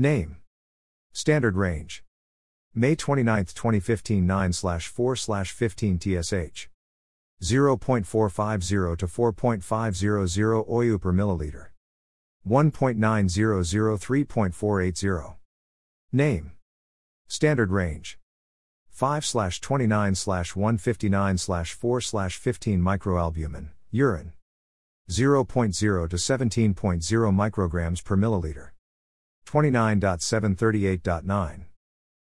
Name. Standard range. May 29, 2015 9 4 15 TSH. 0.450 to 4.500 OU per milliliter. 1.9003.480. Name. Standard range. 5 29 159 4 15 microalbumin, urine. 0.0 to 17.0 micrograms per milliliter. 29.738.9.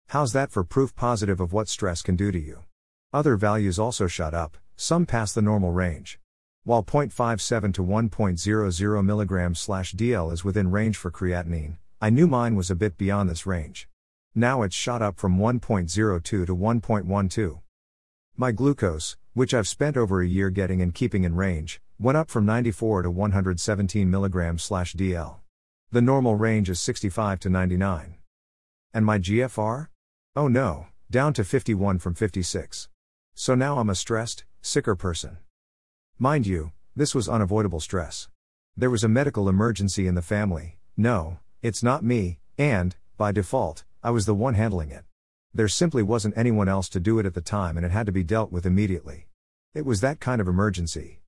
How's that for proof positive of what stress can do to you? Other values also shot up, some past the normal range. While 0.57 to 1.00 mg DL is within range for creatinine, I knew mine was a bit beyond this range. Now it's shot up from 1.02 to 1.12. My glucose, which I've spent over a year getting and keeping in range, went up from 94 to 117 mg DL. The normal range is 65 to 99. And my GFR? Oh no, down to 51 from 56. So now I'm a stressed, sicker person. Mind you, this was unavoidable stress. There was a medical emergency in the family, no, it's not me, and, by default, I was the one handling it. There simply wasn't anyone else to do it at the time and it had to be dealt with immediately. It was that kind of emergency.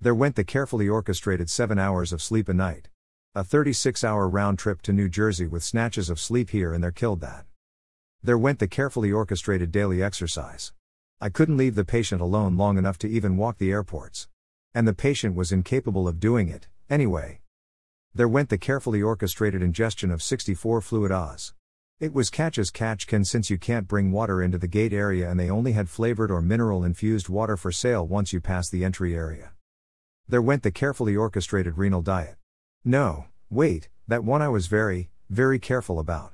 There went the carefully orchestrated seven hours of sleep a night. A 36 hour round trip to New Jersey with snatches of sleep here and there killed that. There went the carefully orchestrated daily exercise. I couldn't leave the patient alone long enough to even walk the airports. And the patient was incapable of doing it, anyway. There went the carefully orchestrated ingestion of 64 fluid Oz. It was catch as catch can since you can't bring water into the gate area and they only had flavored or mineral infused water for sale once you pass the entry area. There went the carefully orchestrated renal diet. No, wait, that one I was very, very careful about.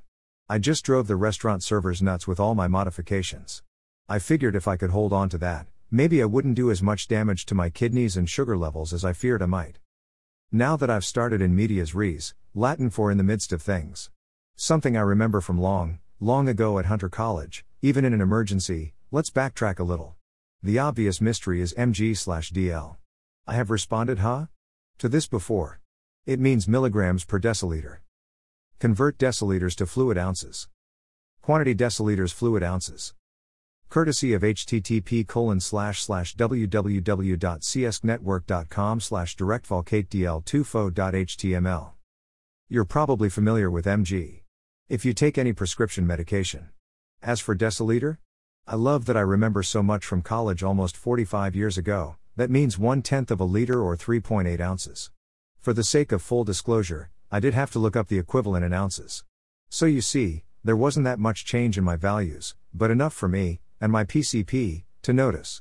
I just drove the restaurant servers nuts with all my modifications. I figured if I could hold on to that, maybe I wouldn't do as much damage to my kidneys and sugar levels as I feared I might. Now that I've started in medias res, Latin for in the midst of things. Something I remember from long, long ago at Hunter College, even in an emergency, let's backtrack a little. The obvious mystery is MG slash DL. I have responded, huh? To this before. It means milligrams per deciliter. Convert deciliters to fluid ounces. Quantity deciliters fluid ounces. Courtesy of http colon slash slash www.csnetwork.com slash directvolcatedl2fo.html. You're probably familiar with MG. If you take any prescription medication. As for deciliter? I love that I remember so much from college almost 45 years ago, that means one tenth of a liter or 3.8 ounces. For the sake of full disclosure, I did have to look up the equivalent in ounces. So you see, there wasn't that much change in my values, but enough for me, and my PCP, to notice.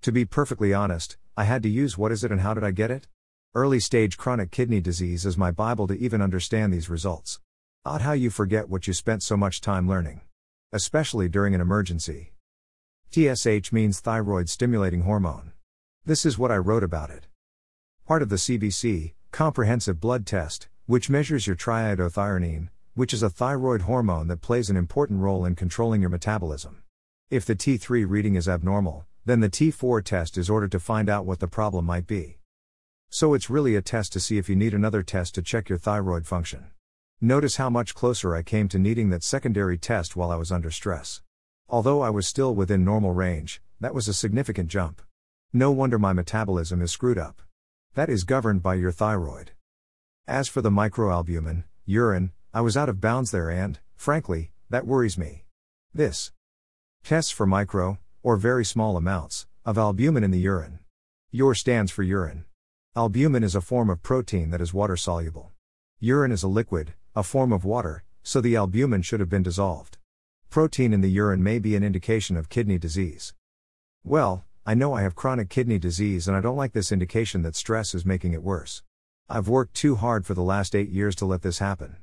To be perfectly honest, I had to use what is it and how did I get it? Early stage chronic kidney disease as my Bible to even understand these results. Odd how you forget what you spent so much time learning. Especially during an emergency. TSH means thyroid stimulating hormone. This is what I wrote about it. Part of the CBC, comprehensive blood test, which measures your triiodothyronine, which is a thyroid hormone that plays an important role in controlling your metabolism. If the T3 reading is abnormal, then the T4 test is ordered to find out what the problem might be. So it's really a test to see if you need another test to check your thyroid function. Notice how much closer I came to needing that secondary test while I was under stress. Although I was still within normal range, that was a significant jump. No wonder my metabolism is screwed up. That is governed by your thyroid. As for the microalbumin, urine, I was out of bounds there and, frankly, that worries me. This tests for micro, or very small amounts, of albumin in the urine. UR stands for urine. Albumin is a form of protein that is water soluble. Urine is a liquid, a form of water, so the albumin should have been dissolved. Protein in the urine may be an indication of kidney disease. Well, I know I have chronic kidney disease and I don't like this indication that stress is making it worse. I've worked too hard for the last eight years to let this happen.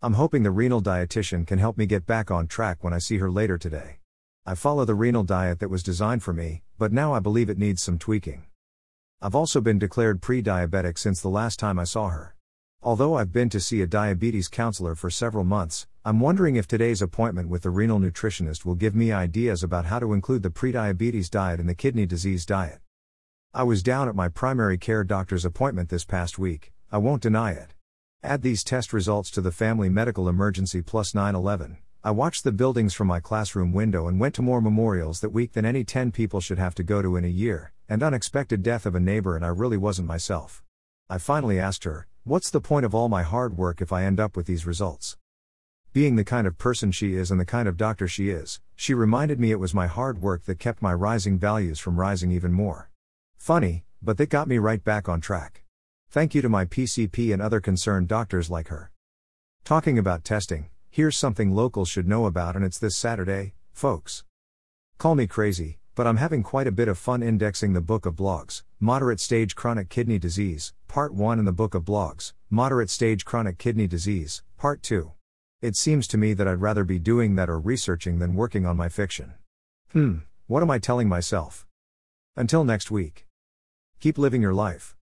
I'm hoping the renal dietitian can help me get back on track when I see her later today. I follow the renal diet that was designed for me, but now I believe it needs some tweaking. I've also been declared pre diabetic since the last time I saw her. Although I've been to see a diabetes counselor for several months, I'm wondering if today's appointment with the renal nutritionist will give me ideas about how to include the prediabetes diet in the kidney disease diet. I was down at my primary care doctor's appointment this past week, I won't deny it. Add these test results to the family medical emergency plus 9 11. I watched the buildings from my classroom window and went to more memorials that week than any 10 people should have to go to in a year, and unexpected death of a neighbor, and I really wasn't myself. I finally asked her, What's the point of all my hard work if I end up with these results? Being the kind of person she is and the kind of doctor she is, she reminded me it was my hard work that kept my rising values from rising even more. Funny, but that got me right back on track. Thank you to my PCP and other concerned doctors like her. Talking about testing, here's something locals should know about, and it's this Saturday, folks. Call me crazy, but I'm having quite a bit of fun indexing the book of blogs, Moderate Stage Chronic Kidney Disease, Part 1, and the book of blogs, Moderate Stage Chronic Kidney Disease, Part 2. It seems to me that I'd rather be doing that or researching than working on my fiction. Hmm, what am I telling myself? Until next week. Keep living your life.